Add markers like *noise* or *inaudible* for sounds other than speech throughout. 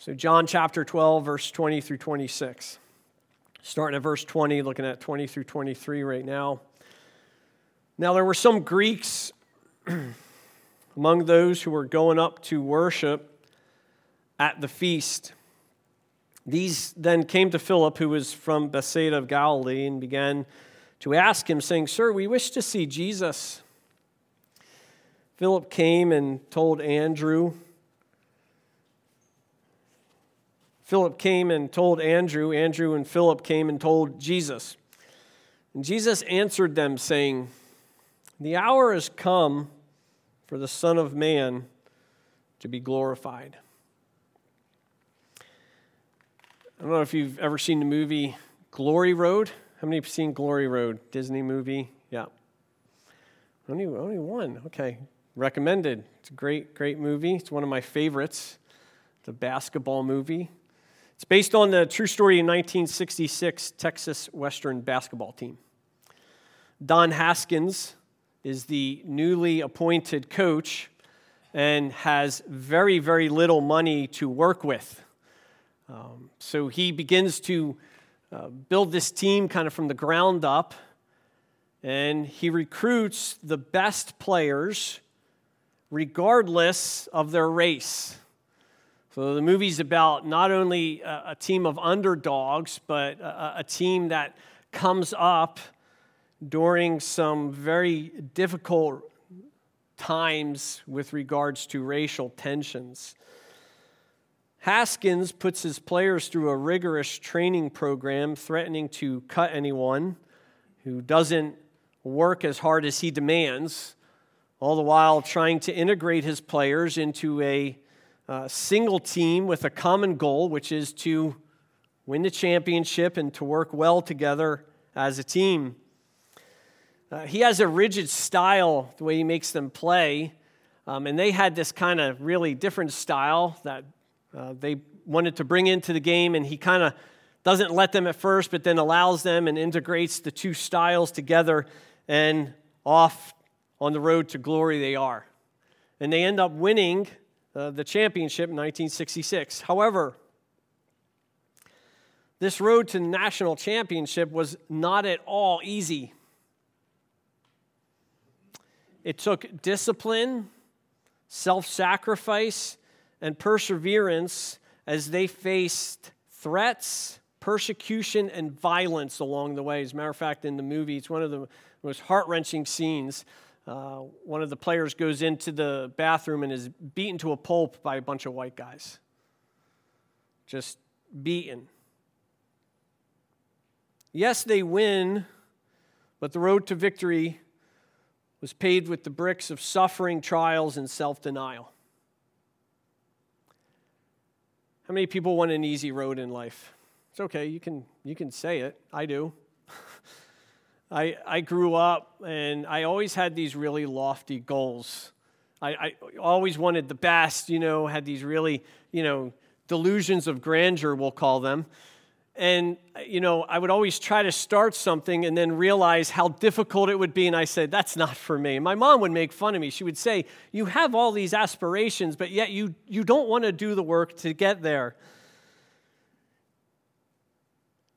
So, John chapter 12, verse 20 through 26. Starting at verse 20, looking at 20 through 23 right now. Now, there were some Greeks *clears throat* among those who were going up to worship at the feast. These then came to Philip, who was from Bethsaida of Galilee, and began to ask him, saying, Sir, we wish to see Jesus. Philip came and told Andrew. Philip came and told Andrew. Andrew and Philip came and told Jesus. And Jesus answered them, saying, The hour has come for the Son of Man to be glorified. I don't know if you've ever seen the movie Glory Road. How many have seen Glory Road? Disney movie? Yeah. Only, only one. Okay. Recommended. It's a great, great movie. It's one of my favorites. It's a basketball movie. It's based on the true story of 1966 Texas Western basketball team. Don Haskins is the newly appointed coach and has very, very little money to work with. Um, so he begins to uh, build this team kind of from the ground up, and he recruits the best players regardless of their race. So the movie's about not only a, a team of underdogs, but uh, a, a team that comes up during some very difficult times with regards to racial tensions. Haskins puts his players through a rigorous training program, threatening to cut anyone who doesn't work as hard as he demands, all the while trying to integrate his players into a uh, single team with a common goal, which is to win the championship and to work well together as a team. Uh, he has a rigid style, the way he makes them play. Um, and they had this kind of really different style that uh, they wanted to bring into the game, and he kind of doesn't let them at first, but then allows them and integrates the two styles together, and off on the road to glory they are. And they end up winning uh, the championship in 1966. However, this road to national championship was not at all easy. It took discipline, self sacrifice, and perseverance as they faced threats, persecution, and violence along the way. As a matter of fact, in the movie, it's one of the most heart wrenching scenes. Uh, one of the players goes into the bathroom and is beaten to a pulp by a bunch of white guys. Just beaten. Yes, they win, but the road to victory was paved with the bricks of suffering, trials, and self denial. How many people want an easy road in life? It's okay, you can, you can say it. I do. I, I grew up and I always had these really lofty goals. I, I always wanted the best, you know, had these really, you know, delusions of grandeur, we'll call them. And, you know, I would always try to start something and then realize how difficult it would be. And I said, that's not for me. My mom would make fun of me. She would say, You have all these aspirations, but yet you, you don't want to do the work to get there.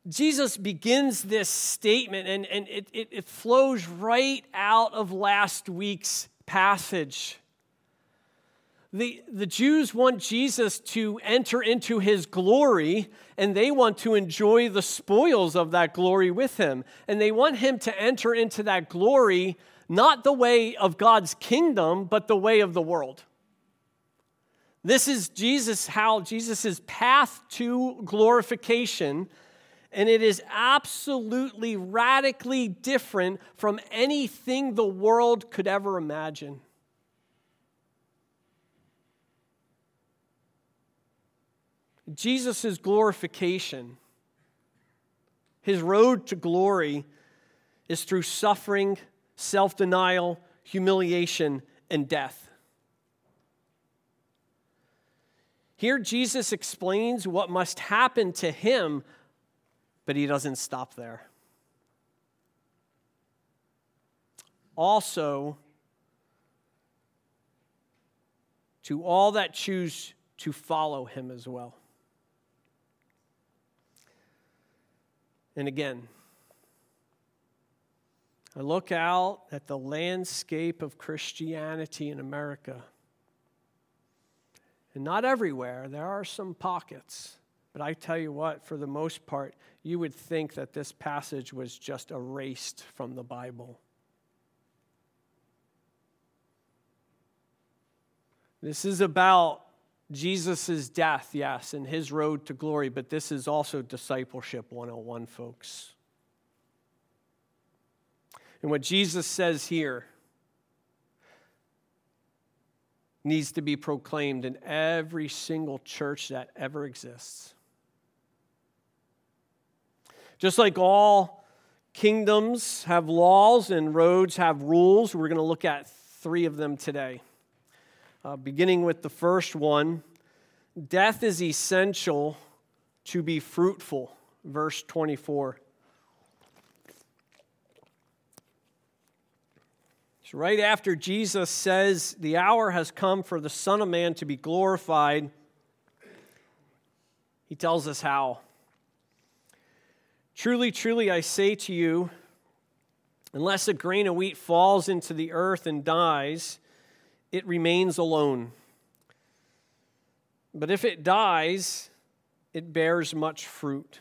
Jesus begins this statement, and, and it, it, it flows right out of last week's passage. The, the Jews want Jesus to enter into his glory, and they want to enjoy the spoils of that glory with him. And they want him to enter into that glory not the way of God's kingdom, but the way of the world. This is Jesus, how Jesus' path to glorification, and it is absolutely radically different from anything the world could ever imagine. Jesus' glorification, his road to glory, is through suffering, self denial, humiliation, and death. Here, Jesus explains what must happen to him, but he doesn't stop there. Also, to all that choose to follow him as well. And again, I look out at the landscape of Christianity in America. And not everywhere, there are some pockets. But I tell you what, for the most part, you would think that this passage was just erased from the Bible. This is about Jesus' death, yes, and his road to glory, but this is also discipleship 101, folks. And what Jesus says here needs to be proclaimed in every single church that ever exists. Just like all kingdoms have laws and roads have rules, we're going to look at three of them today. Uh, beginning with the first one death is essential to be fruitful. Verse 24. So right after Jesus says, The hour has come for the Son of Man to be glorified, he tells us how. Truly, truly, I say to you, unless a grain of wheat falls into the earth and dies, it remains alone. But if it dies, it bears much fruit.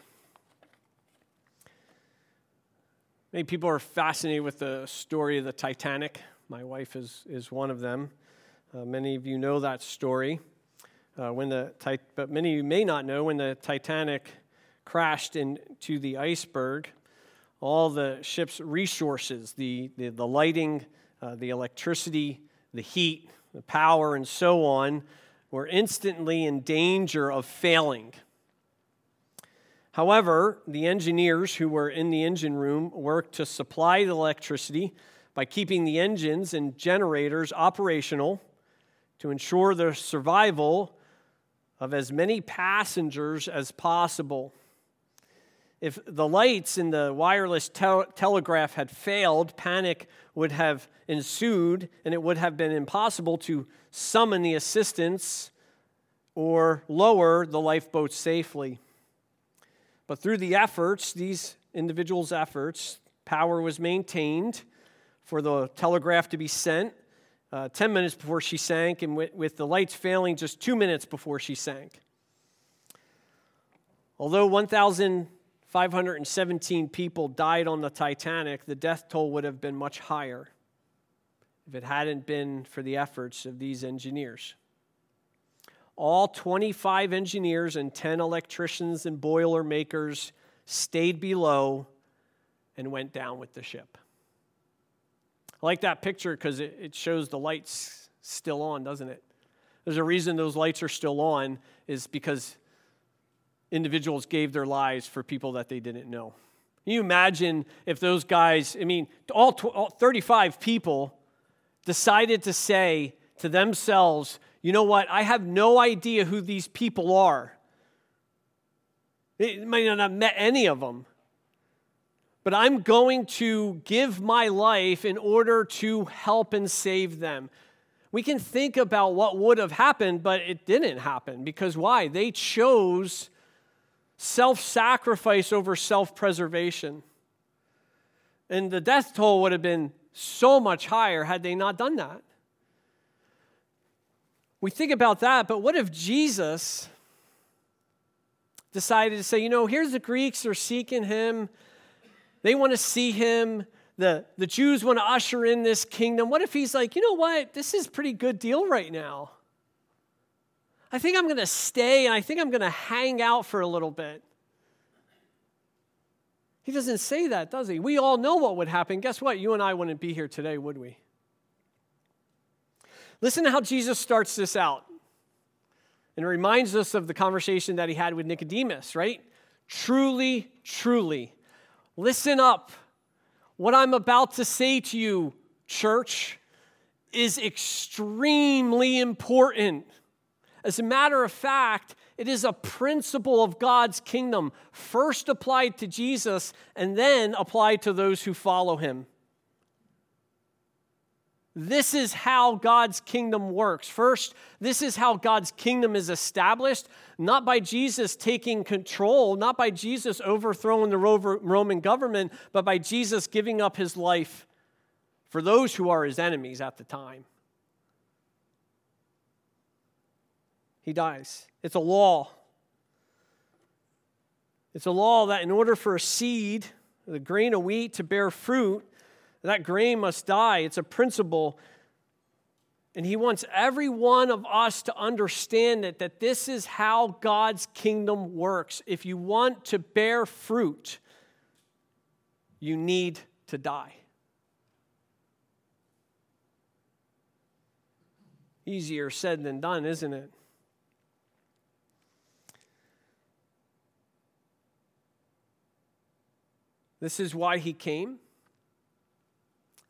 Many people are fascinated with the story of the Titanic. My wife is, is one of them. Uh, many of you know that story. Uh, when the, but many of you may not know when the Titanic crashed into the iceberg, all the ship's resources, the, the, the lighting, uh, the electricity, the heat, the power, and so on, were instantly in danger of failing. However, the engineers who were in the engine room worked to supply the electricity by keeping the engines and generators operational to ensure the survival of as many passengers as possible. If the lights in the wireless tel- telegraph had failed, panic would have ensued, and it would have been impossible to summon the assistance or lower the lifeboat safely. But through the efforts, these individuals' efforts, power was maintained for the telegraph to be sent uh, 10 minutes before she sank, and with, with the lights failing just two minutes before she sank. Although 1,000 517 people died on the Titanic, the death toll would have been much higher if it hadn't been for the efforts of these engineers. All 25 engineers and 10 electricians and boiler makers stayed below and went down with the ship. I like that picture because it, shows the lights still on, doesn't it? There's a reason those lights are still on, is because individuals gave their lives for people that they didn't know. Can you imagine if those guys, I mean, all, all 35 people decided to say to themselves, you know what, I have no idea who these people are. They might not have met any of them. But I'm going to give my life in order to help and save them. We can think about what would have happened, but it didn't happen because why? They chose self sacrifice over self preservation. And the death toll would have been so much higher had they not done that. We think about that, but what if Jesus decided to say, you know, here's the Greeks, are seeking him, they want to see him. The, the Jews want to usher in this kingdom. What if he's like, you know what? This is pretty good deal right now. I think I'm going to stay and I think I'm going to hang out for a little bit. He doesn't say that, does he? We all know what would happen. Guess what? You and I wouldn't be here today, would we? Listen to how Jesus starts this out. And it reminds us of the conversation that he had with Nicodemus, right? Truly, truly. Listen up. What I'm about to say to you, church, is extremely important. As a matter of fact, it is a principle of God's kingdom, first applied to Jesus and then applied to those who follow him. This is how God's kingdom works. First, this is how God's kingdom is established, not by Jesus taking control, not by Jesus overthrowing the Roman government, but by Jesus giving up his life for those who are his enemies at the time. He dies. It's a law. It's a law that in order for a seed, the grain of wheat, to bear fruit, that grain must die. It's a principle. And he wants every one of us to understand it that this is how God's kingdom works. If you want to bear fruit, you need to die. Easier said than done, isn't it? This is why he came.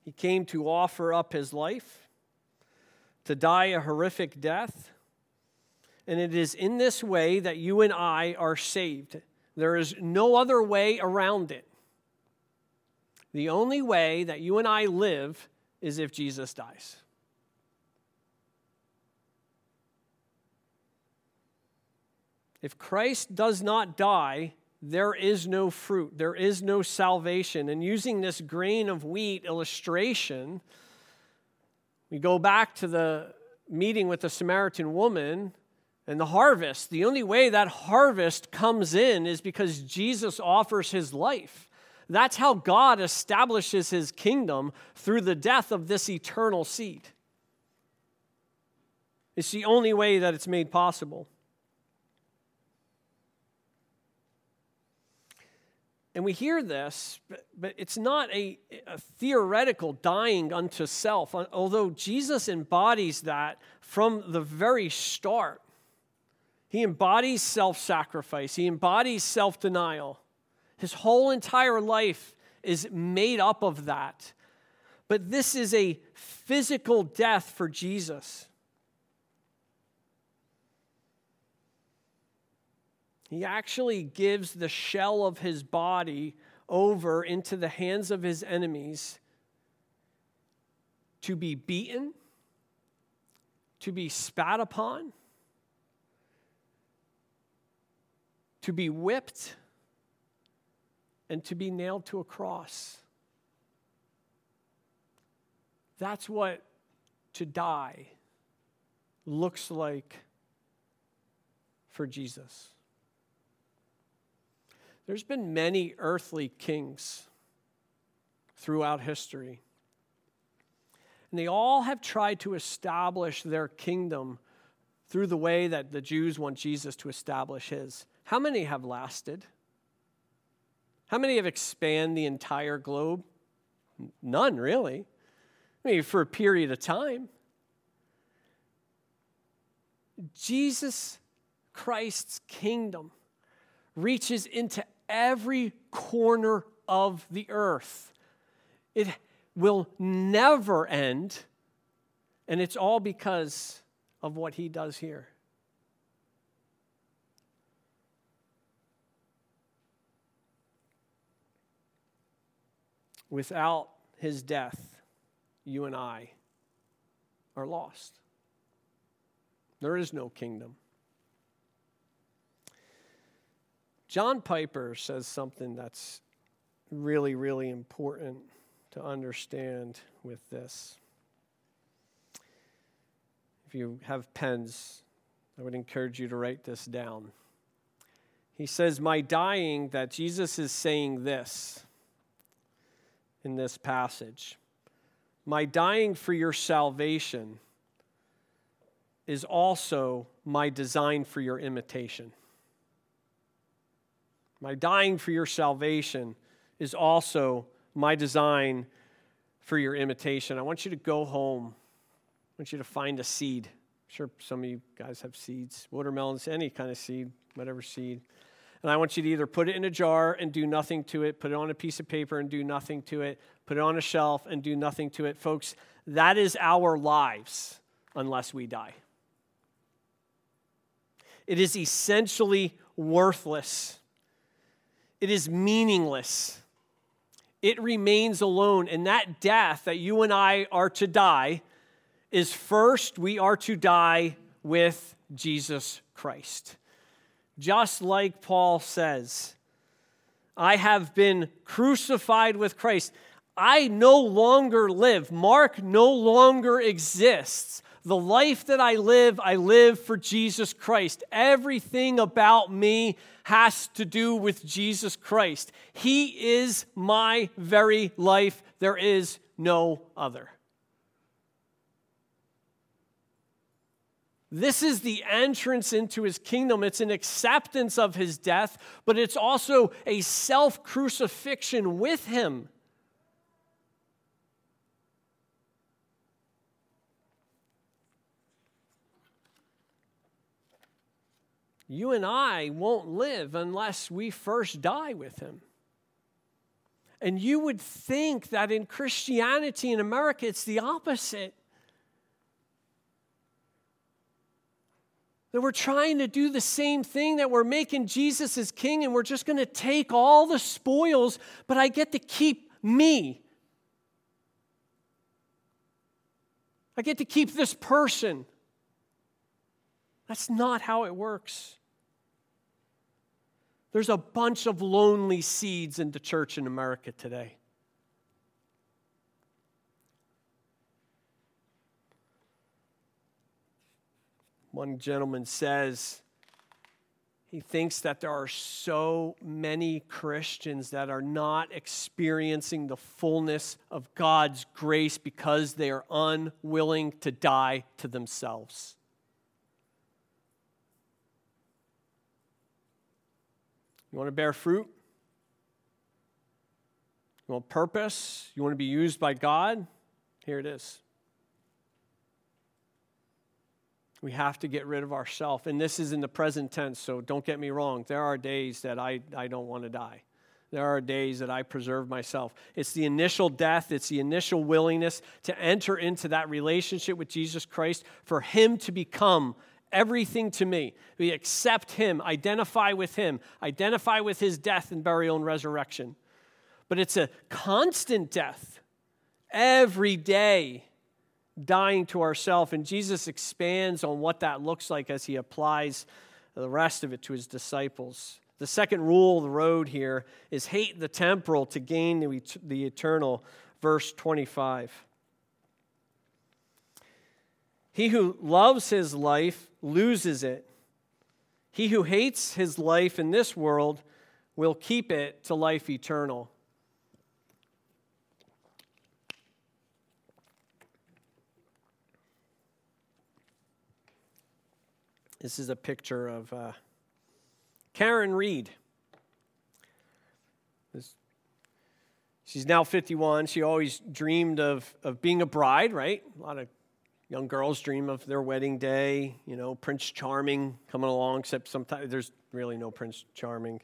He came to offer up his life, to die a horrific death. And it is in this way that you and I are saved. There is no other way around it. The only way that you and I live is if Jesus dies. If Christ does not die, there is no fruit, there is no salvation. And using this grain of wheat illustration, we go back to the meeting with the Samaritan woman and the harvest. The only way that harvest comes in is because Jesus offers his life. That's how God establishes his kingdom through the death of this eternal seed. It's the only way that it's made possible. And we hear this, but, but it's not a, a, theoretical dying unto self, although Jesus embodies that from the very start. He embodies self sacrifice, he embodies self denial. His whole entire life is made up of that. But this is a physical death for Jesus. He actually gives the shell of his body over into the hands of his enemies to be beaten, to be spat upon, to be whipped, and to be nailed to a cross. That's what to die looks like for Jesus. There's been many earthly kings throughout history. And they all have tried to establish their kingdom through the way that the Jews want Jesus to establish his. How many have lasted? How many have expanded the entire globe? None, really. I mean, for a period of time. Jesus Christ's kingdom reaches into every corner of the earth. It will never end, and it's all because of what he does here. Without his death, you and I are lost. There is no kingdom. John Piper says something that's really, really important to understand with this. If you have pens, I would encourage you to write this down. He says, My dying, that Jesus is saying this in this passage. My dying for your salvation is also my design for your imitation. My dying for your salvation is also my design for your imitation. I want you to go home. I want you to find a seed. I'm sure some of you guys have seeds, watermelons, any kind of seed, whatever seed. And I want you to either put it in a jar and do nothing to it, put it on a piece of paper and do nothing to it, put it on a shelf and do nothing to it. Folks, that is our lives unless we die. It is essentially worthless it is meaningless it remains alone. And that death that you and I are to die is first, we are to die with Jesus Christ. Just like Paul says, I have been crucified with Christ. I no longer live. Mark no longer exists. The life that I live, I live for Jesus Christ. Everything about me has to do with Jesus Christ. He is my very life. There is no other. This is the entrance into his kingdom. It's an acceptance of his death, but it's also a self crucifixion with him. You and I won't live unless we first die with him. And you would think that in Christianity in America, it's the opposite. That we're trying to do the same thing, that we're making Jesus as king and we're just going to take all the spoils, but I get to keep me. I get to keep this person. That's not how it works. There's a bunch of lonely seeds in the church in America today. One gentleman says he thinks that there are so many Christians that are not experiencing the fullness of God's grace because they are unwilling to die to themselves. You want to bear fruit? You want purpose? You want to be used by God? Here it is. We have to get rid of ourself. And this is in the present tense, so don't get me wrong. There are days that I, I don't want to die. There are days that I preserve myself. It's the initial death, it's the initial willingness to enter into that relationship with Jesus Christ for Him to become everything to me. We accept him, identify with him, identify with his death and burial and resurrection. But it's a constant death, every day dying to ourselves. And Jesus expands on what that looks like as he applies the rest of it to his disciples. The second rule of the road here is hate the temporal to gain the eternal. Verse 25. He who loves his life loses it. He who hates his life in this world will keep it to life eternal. This is a picture of uh, Karen Reed. This, she's now 51. She always dreamed of, of being a bride, right? A lot of Young girls dream of their wedding day, you know, Prince Charming coming along, except sometimes there's really no Prince Charming.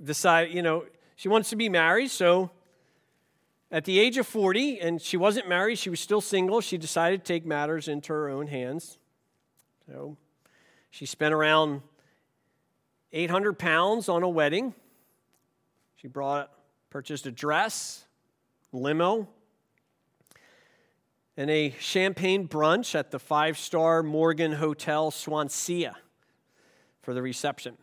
Decide, you know, she wants to be married, so at the age of 40, and she wasn't married, she was still single, she decided to take matters into her own hands. So she spent around 800 pounds on a wedding. She brought, purchased a dress, limo, and a champagne brunch at the five star Morgan Hotel Swansea for the reception.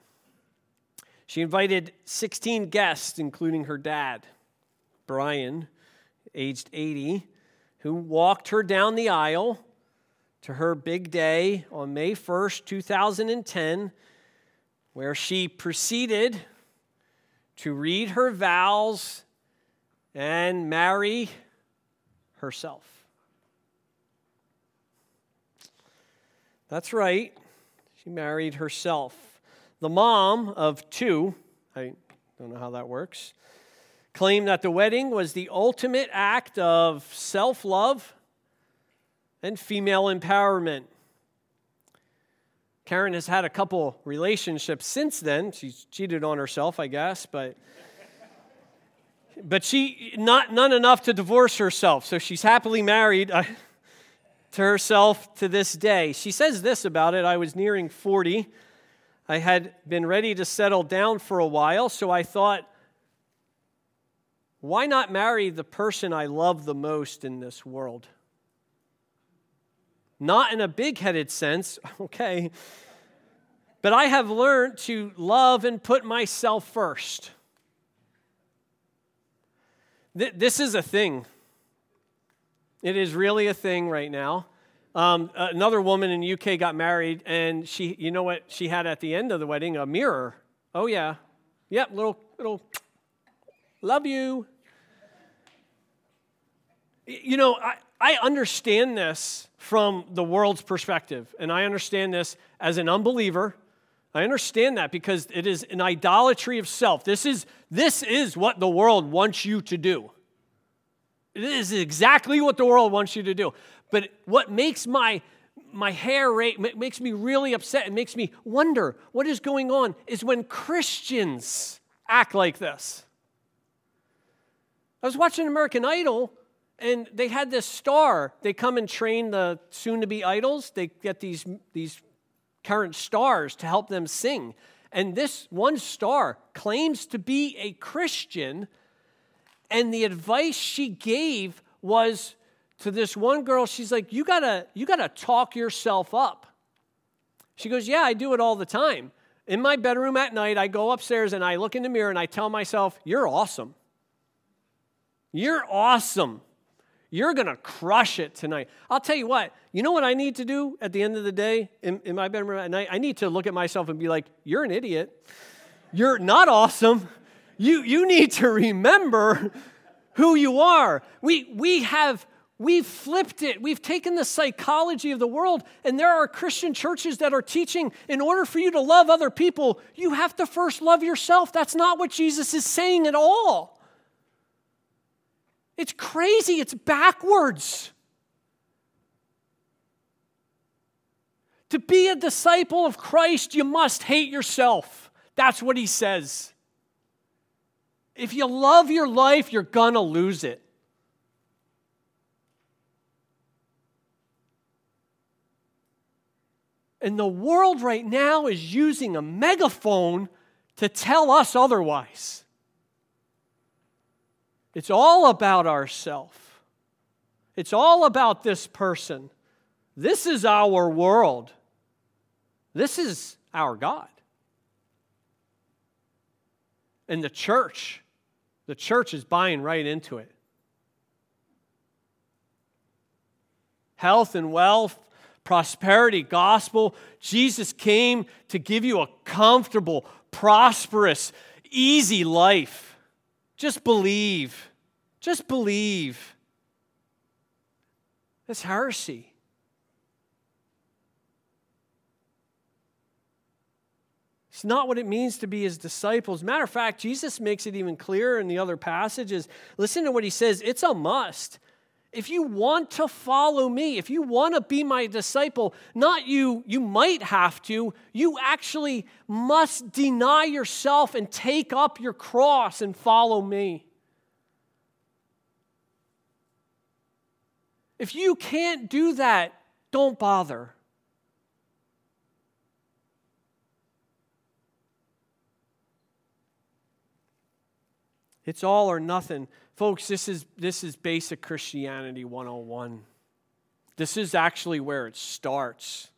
She invited 16 guests, including her dad, Brian, aged 80, who walked her down the aisle to her big day on May 1st, 2010, where she proceeded to read her vows and marry herself. That's right. She married herself. The mom of two, I don't know how that works, claimed that the wedding was the ultimate act of self love and female empowerment. Karen has had a couple relationships since then. She's cheated on herself, I guess, but but she not none enough to divorce herself. So she's happily married *laughs* to herself to this day. She says this about it I was nearing 40. I had been ready to settle down for a while, so I thought why not marry the person I love the most in this world? Not in a big headed sense, *laughs* okay, but I have learned to love and put myself first. This is a thing. It is really a thing right now. Um, another woman in the UK got married, and she, you know what she had at the end of the wedding? A mirror. Oh yeah, yep, little little. Love you. You know, I, I understand this from the world's perspective, and I understand this as an unbeliever. I understand that because it is an idolatry of self. This is, this is what the world wants you to do. It is exactly what the world wants you to do. But what makes my my hair rate makes me really upset and makes me wonder what is going on is when Christians act like this. I was watching American Idol and they had this star. They come and train the soon to be idols. They get these, these current stars to help them sing. And this one star claims to be a Christian. And the advice she gave was to this one girl, she's like, You gotta, you gotta talk yourself up. She goes, Yeah, I do it all the time. In my bedroom at night, I go upstairs and I look in the mirror and I tell myself, You're awesome. You're awesome. You're going to crush it tonight. I'll tell you what, you know what I need to do at the end of the day in, in my bedroom at night? I need to look at myself and be like, You're an idiot. You're not awesome. You, you need to remember who you are. We, we have We've flipped it. We've taken the psychology of the world, and there are Christian churches that are teaching in order for you to love other people, you have to first love yourself. That's not what Jesus is saying at all. It's crazy, it's backwards. To be a disciple of Christ, you must hate yourself. That's what he says. If you love your life, you're gonna lose it. And the world right now is using a megaphone to tell us otherwise. It's all about ourself. It's all about this person. This is our world. This is our God. And the church, the church is buying right into it. Health and wealth, prosperity gospel. Jesus came to give you a comfortable, prosperous, easy life. Just believe. Just believe. That's heresy. It's not what it means to be his disciples. Matter of fact, Jesus makes it even clearer in the other passages. Listen to what he says it's a must if you want to follow me, if you want to be my disciple, not you, you might have to, you actually must deny yourself and take up your cross and follow me. If you can't do that, don't bother. It's all or nothing. Folks, this is, this is basic Christianity 101. This is actually where it starts.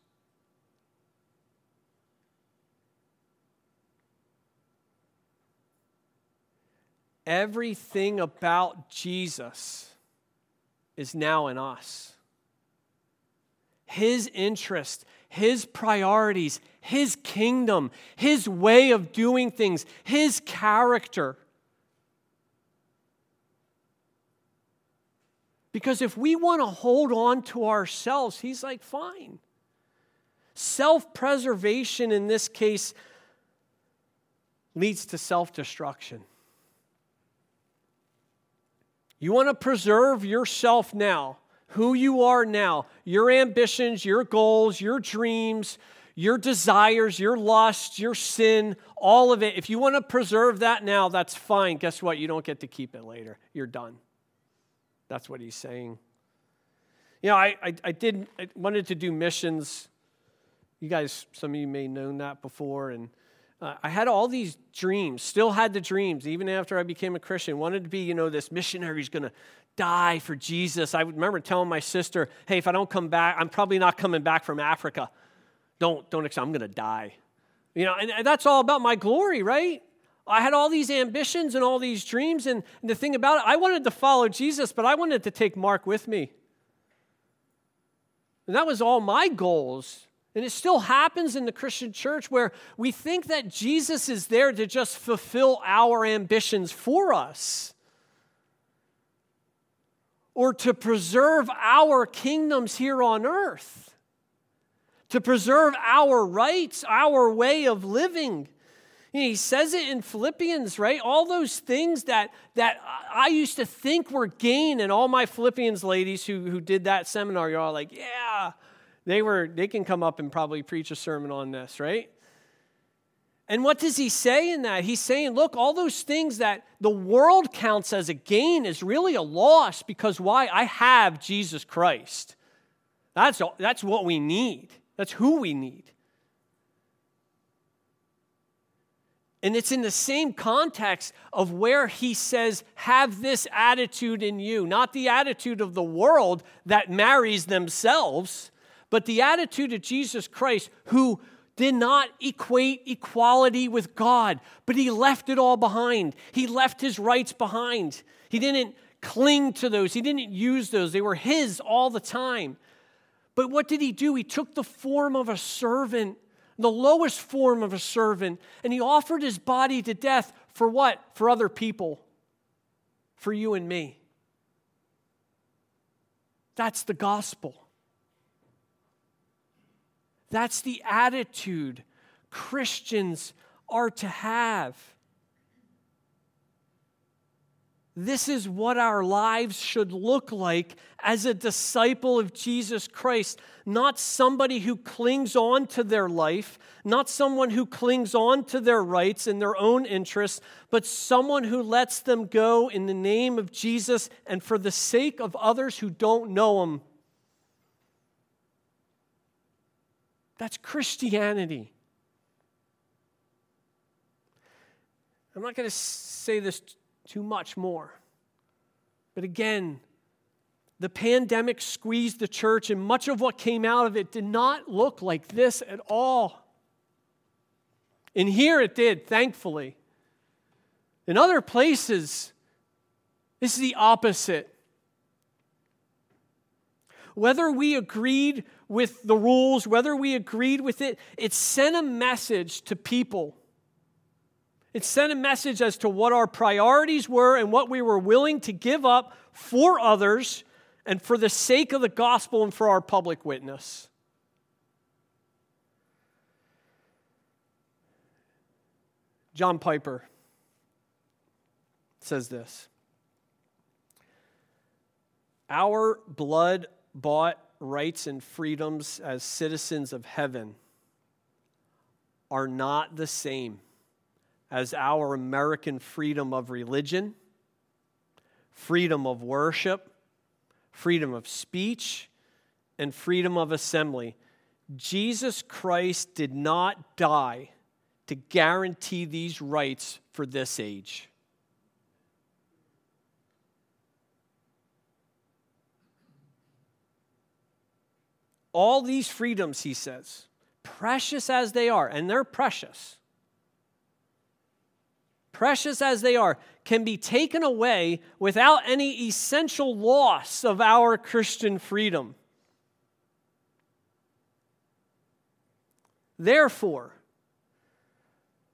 Everything about Jesus is now in us. His interest, His priorities, His kingdom, His way of doing things, His character Because if we want to hold on to ourselves, he's like, fine. Self preservation in this case leads to self destruction. You want to preserve yourself now, who you are now, your ambitions, your goals, your dreams, your desires, your lusts, your sin, all of it. If you want to preserve that now, that's fine. Guess what? You don't get to keep it later. You're done. That's what he's saying. You know, I, I, I did I wanted to do missions. You guys, some of you may have known that before, and uh, I had all these dreams, still had the dreams, even after I became a Christian. Wanted to be, you know, this missionary who's going to die for Jesus. I remember telling my sister, hey, if I don't come back, I'm probably not coming back from Africa. Don't, don't accept, I'm going to die. You know, and, and that's all about my glory, right? I had all these ambitions and all these dreams. And, the thing about it, I wanted to follow Jesus, but I wanted to take Mark with me. And that was all my goals. And it still happens in the Christian church where we think that Jesus is there to just fulfill our ambitions for us or to preserve our kingdoms here on earth, to preserve our rights, our way of living. He says it in Philippians, right? All those things that, that I used to think were gain, and all my Philippians ladies who, who did that seminar, you're all like, yeah, they were they can come up and probably preach a sermon on this, right? And what does he say in that? He's saying, look, all those things that the world counts as a gain is really a loss because why? I have Jesus Christ. That's, that's what we need. That's who we need. And it's in the same context of where he says, have this attitude in you, not the attitude of the world that marries themselves, but the attitude of Jesus Christ, who did not equate equality with God, but he left it all behind. He left his rights behind. He didn't cling to those, he didn't use those. They were his all the time. But what did he do? He took the form of a servant, the lowest form of a servant, and he offered his body to death for what? For other people, for you and me. That's the gospel. That's the attitude Christians are to have. This is what our lives should look like as a disciple of Jesus Christ. Not somebody who clings on to their life, not someone who clings on to their rights and their own interests, but someone who lets them go in the name of Jesus and for the sake of others who don't know him. That's Christianity. I'm not going to say this too much more. But again, the pandemic squeezed the church, and much of what came out of it did not look like this at all. And here it did, thankfully. In other places, this is the opposite. Whether we agreed with the rules, whether we agreed with it, it sent a message to people. It sent a message as to what our priorities were and what we were willing to give up for others and for the sake of the gospel and for our public witness. John Piper says this Our blood bought rights and freedoms as citizens of heaven are not the same as our American freedom of religion, freedom of worship, freedom of speech, and freedom of assembly. Jesus Christ did not die to guarantee these rights for this age. All these freedoms, he says, precious as they are, and they're precious, precious as they are, can be taken away without any essential loss of our Christian freedom. Therefore,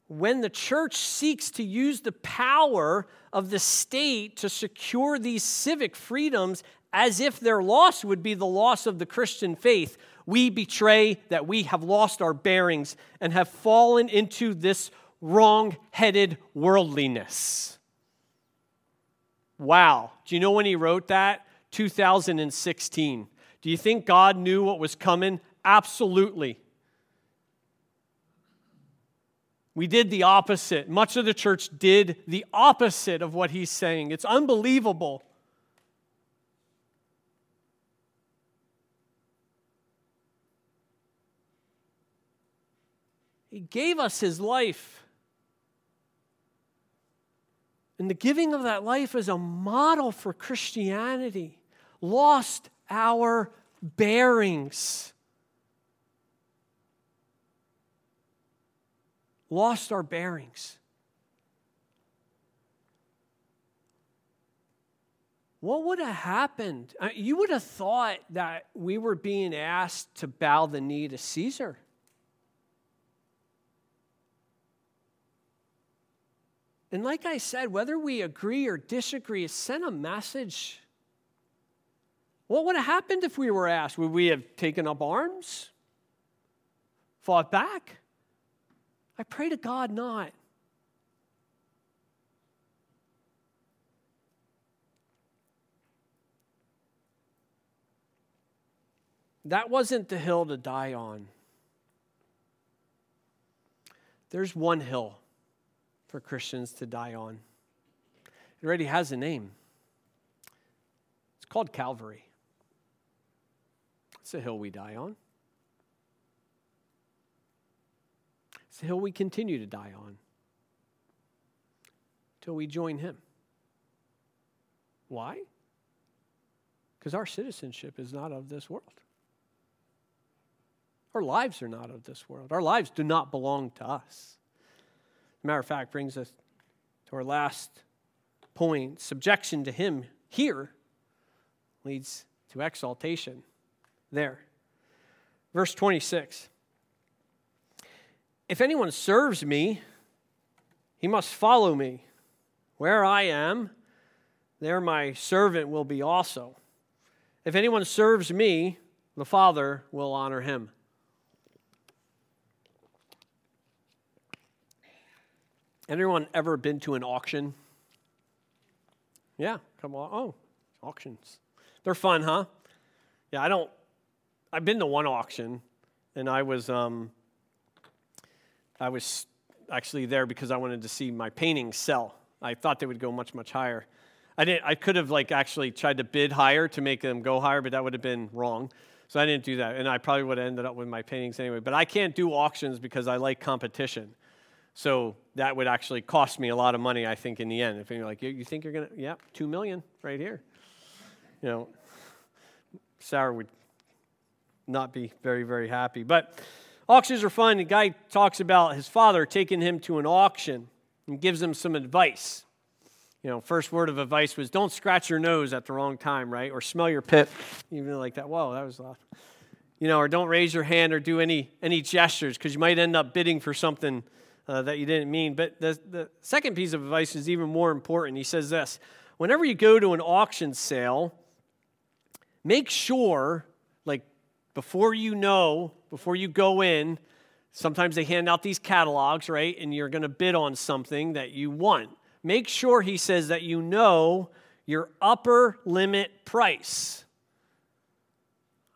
when the church seeks to use the power of the state to secure these civic freedoms as if their loss would be the loss of the Christian faith, we betray that we have lost our bearings and have fallen into this wrong headed worldliness. Wow. Do you know when he wrote that? 2016. Do you think God knew what was coming? Absolutely. We did the opposite. Much of the church did the opposite of what he's saying. It's unbelievable. He gave us his life. And the giving of that life is a model for Christianity. Lost our bearings. Lost our bearings. what would have happened? Uh, you would have thought that we were being asked to bow the knee to Caesar. And like I said, whether we agree or disagree, it sent a message. What would have happened if we were asked? Would we have taken up arms? Fought back? I pray to God not. That wasn't the hill to die on. There's one hill for Christians to die on. It already has a name. It's called Calvary. It's a hill we die on. It's a hill we continue to die on till we join Him. Why? Because our citizenship is not of this world. Our lives are not of this world. Our lives do not belong to us. Matter of fact, brings us to our last point. Subjection to Him here leads to exaltation there. Verse 26 If anyone serves me, he must follow me. Where I am, there my servant will be also. If anyone serves me, the Father will honor him. Anyone ever been to an auction? Yeah, come on. Oh, auctions. They're fun, huh? Yeah, I don't. I've been to one auction, and I was um, I was actually there because I wanted to see my paintings sell. I thought they would go much much higher. I didn't. I could have like actually tried to bid higher to make them go higher, but that would have been wrong. So I didn't do that, and I probably would have ended up with my paintings anyway. But I can't do auctions because I like competition. So that would actually cost me a lot of money, I think, in the end. If you're like, you think you're going to, yeah, two million right here. You know, Sarah would not be very, very happy. But auctions are fun. The guy talks about his father taking him to an auction and gives him some advice. You know, first word of advice was don't scratch your nose at the wrong time, right? Or smell your pit, even like that. Whoa, that was, uh, you know, or don't raise your hand or do any any gestures because you might end up bidding for something uh, that you didn't mean. But the, the second piece of advice is even more important. He says this whenever you go to an auction sale, make sure, like before you know, before you go in, sometimes they hand out these catalogs, right? And you're going to bid on something that you want. Make sure, he says, that you know your upper limit price.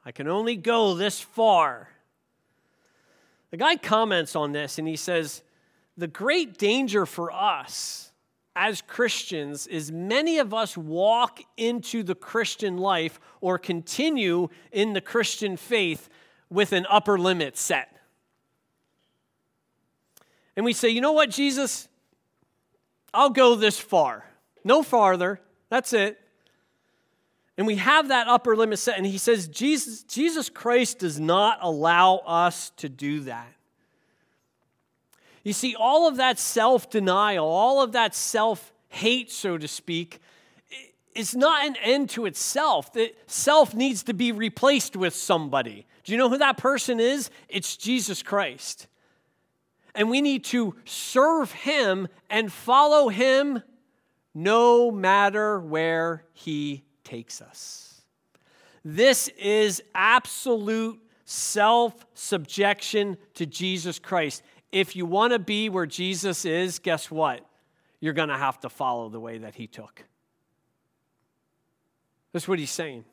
I can only go this far. The guy comments on this and he says, the great danger for us as Christians is many of us walk into the Christian life or continue in the Christian faith with an upper limit set. And we say, you know what, Jesus? I'll go this far. No farther. That's it. And we have that upper limit set. And he says, Jesus, Jesus Christ does not allow us to do that. You see, all of that self denial, all of that self hate, so to speak, is not an end to itself. That self needs to be replaced with somebody. Do you know who that person is? It's Jesus Christ. And we need to serve him and follow him no matter where he takes us. This is absolute self subjection to Jesus Christ if you want to be where Jesus is, guess what? You're going to have to follow the way that he took. That's what he's saying.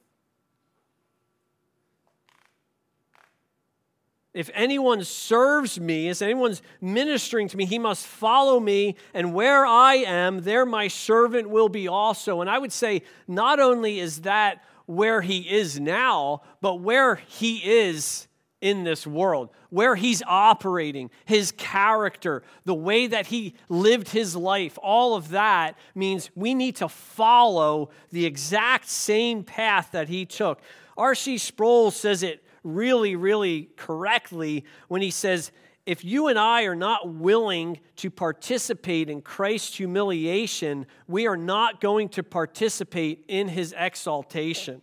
If anyone serves me, if anyone's ministering to me, he must follow me, and where I am, there my servant will be also. And I would say, not only is that where he is now, but where he is in this world, where he's operating, his character, the way that he lived his life, all of that means we need to follow the exact same path that he took. R.C. Sproul says it really, really correctly when he says, if you and I are not willing to participate in Christ's humiliation, we are not going to participate in his exaltation.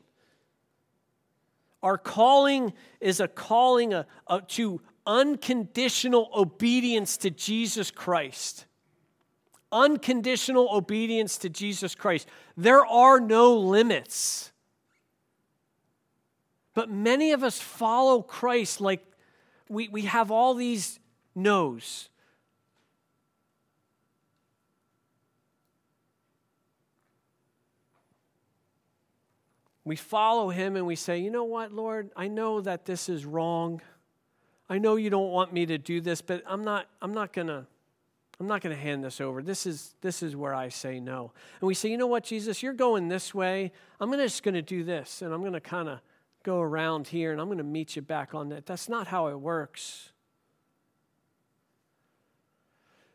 Our calling is a calling a, a, to unconditional obedience to Jesus Christ. Unconditional obedience to Jesus Christ. There are no limits. But many of us follow Christ like we, we have all these no's. We follow him and we say, you know what, Lord, I know that this is wrong. I know you don't want me to do this, but I'm not, I'm not gonna, I'm not gonna hand this over. This is this is where I say no. And we say, you know what, Jesus, you're going this way. I'm gonna, just gonna do this, and I'm gonna kind of go around here and I'm gonna meet you back on that. That's not how it works.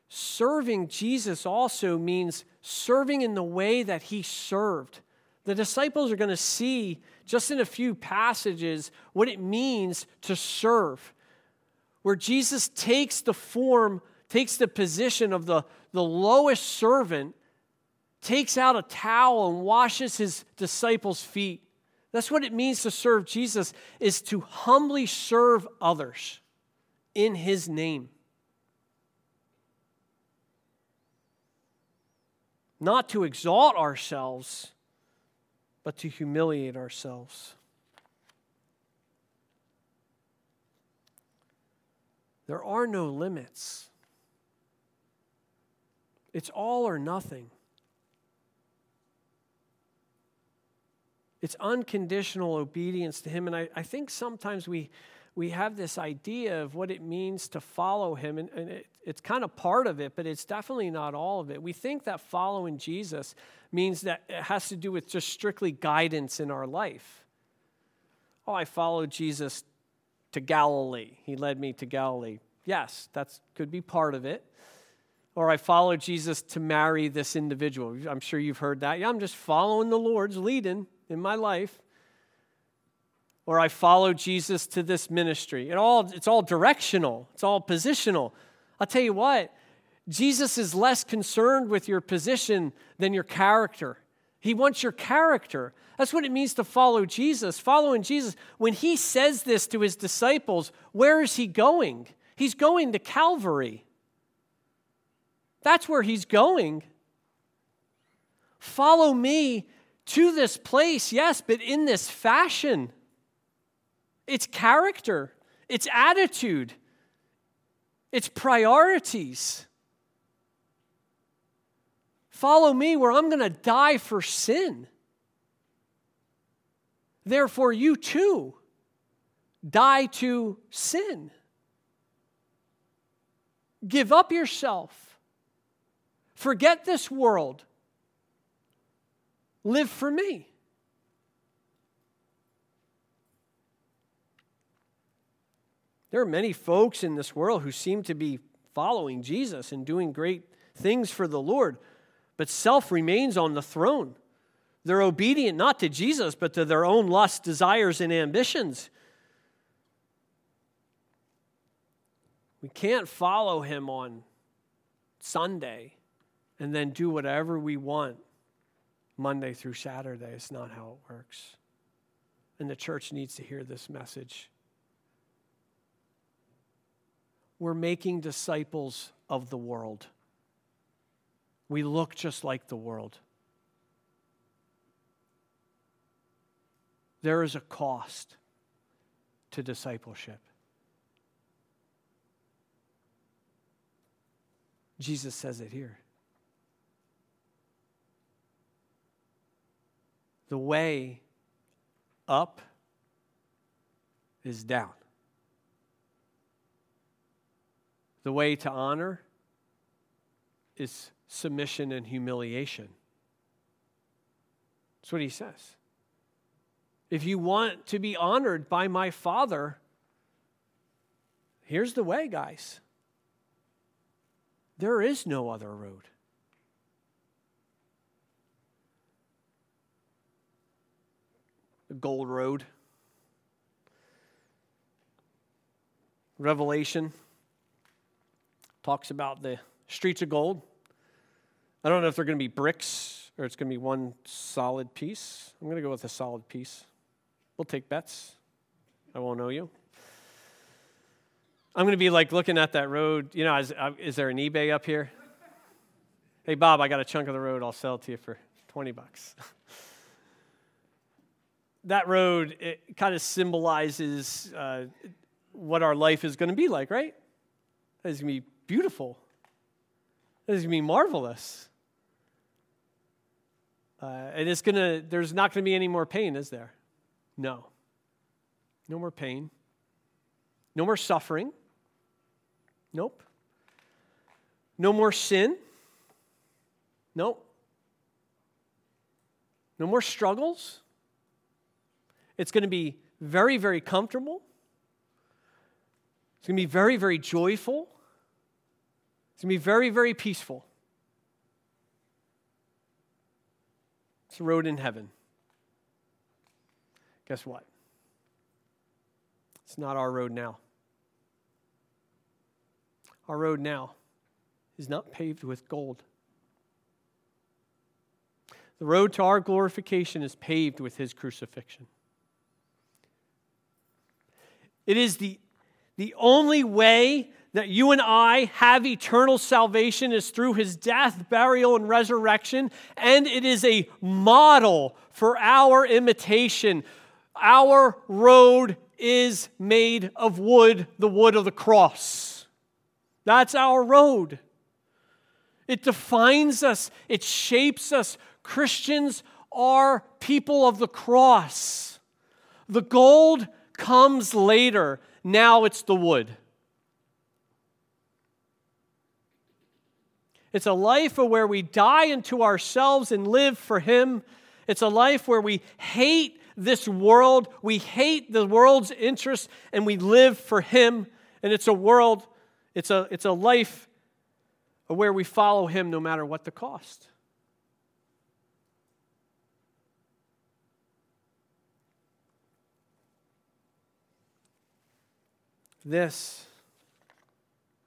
Serving Jesus also means serving in the way that he served. The disciples are going to see just in a few passages what it means to serve, where Jesus takes the form, takes the position of the, the lowest servant, takes out a towel and washes his disciples' feet. That's what it means to serve Jesus is to humbly serve others in his name. Not to exalt ourselves, but to humiliate ourselves. There are no limits. It's all or nothing. It's unconditional obedience to Him. And I, I think sometimes we, we have this idea of what it means to follow Him, and, and it, it's kind of part of it, but it's definitely not all of it. We think that following Jesus means that it has to do with just strictly guidance in our life. Oh, I followed Jesus to Galilee. He led me to Galilee. Yes, that could be part of it. Or I followed Jesus to marry this individual. I'm sure you've heard that. Yeah, I'm just following the Lord's leading in my life. Or I followed Jesus to this ministry. It all, it's all directional, it's all positional. I'll tell you what, Jesus is less concerned with your position than your character. He wants your character. That's what it means to follow Jesus. Following Jesus, when he says this to his disciples, where is he going? He's going to Calvary. That's where he's going. Follow me to this place, yes, but in this fashion. It's character, it's attitude, it's priorities. Follow me where I'm going to die for sin. Therefore, you too die to sin. Give up yourself. Forget this world. Live for me. There are many folks in this world who seem to be following Jesus and doing great things for the Lord, but self remains on the throne. They're obedient not to Jesus, but to their own lusts, desires, and ambitions. We can't follow him on Sunday and then do whatever we want Monday through Saturday. It's not how it works. And the church needs to hear this message. We're making disciples of the world. We look just like the world. There is a cost to discipleship. Jesus says it here. The way up is down. The way to honor is submission and humiliation. That's what he says. If you want to be honored by my Father, Here's the way, guys. There is no other road. The gold road. Revelation talks about the streets of gold. I don't know if they're going to be bricks or it's going to be one solid piece. I'm going to go with a solid piece. We'll take bets. I won't know you. I'm going to be like looking at that road. You know, is, uh, is there an eBay up here? Hey, Bob, I got a chunk of the road. I'll sell it to you for 20 bucks. *laughs* that road, it kind of symbolizes uh, what our life is going to be like, right? It's going to be beautiful. It's going to be marvelous. Uh, and it's going to, there's not going to be any more pain, is there? No. No more pain. No more suffering. Nope. No more sin. Nope. No more struggles. It's going to be very, very comfortable. It's going to be very, very joyful. It's going to be very, very peaceful. It's a road in heaven. Guess what? It's not our road now. Our road now is not paved with gold. The road to our glorification is paved with his crucifixion. It is the, the only way that you and I have eternal salvation is through his death, burial, and resurrection, and it is a model for our imitation. Our road is made of wood, the wood of the cross. That's our road. It defines us, it shapes us. Christians are people of the cross. The gold comes later, now it's the wood. It's a life where we die into ourselves and live for Him. It's a life where we hate this world, we hate the world's interests, and we live for Him. And it's a world it's a, it's a life where we follow Him no matter what the cost. This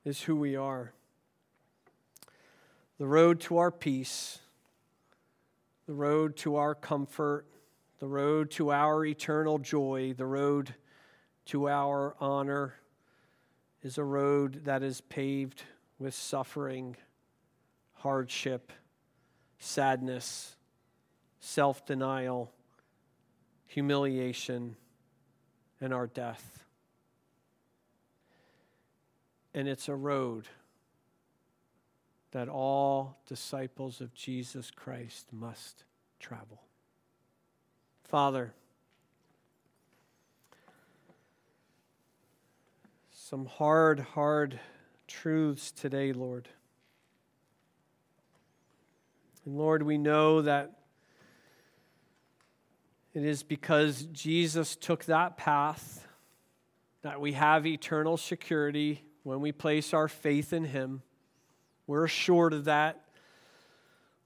is who we are. The road to our peace, the road to our comfort, the road to our eternal joy, the road to our honor is a road that is paved with suffering, hardship, sadness, self denial, humiliation, and our death. And it's a road that all disciples of Jesus Christ must travel. Father, some hard, hard truths today, Lord. And Lord, we know that it is because Jesus took that path that we have eternal security when we place our faith in Him. We're assured of that.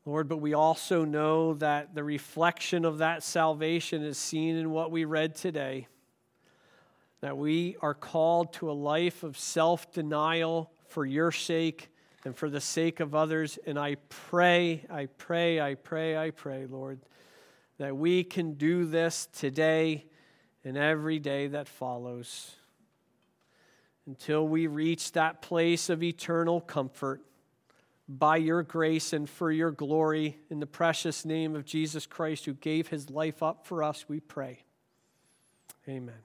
Lord, but we also know that the reflection of that salvation is seen in what we read today that we are called to a life of self denial for your sake and for the sake of others. And I pray, I pray, I pray, I pray, Lord, that we can do this today and every day that follows until we reach that place of eternal comfort by your grace and for your glory. In the precious name of Jesus Christ, who gave his life up for us, we pray. Amen.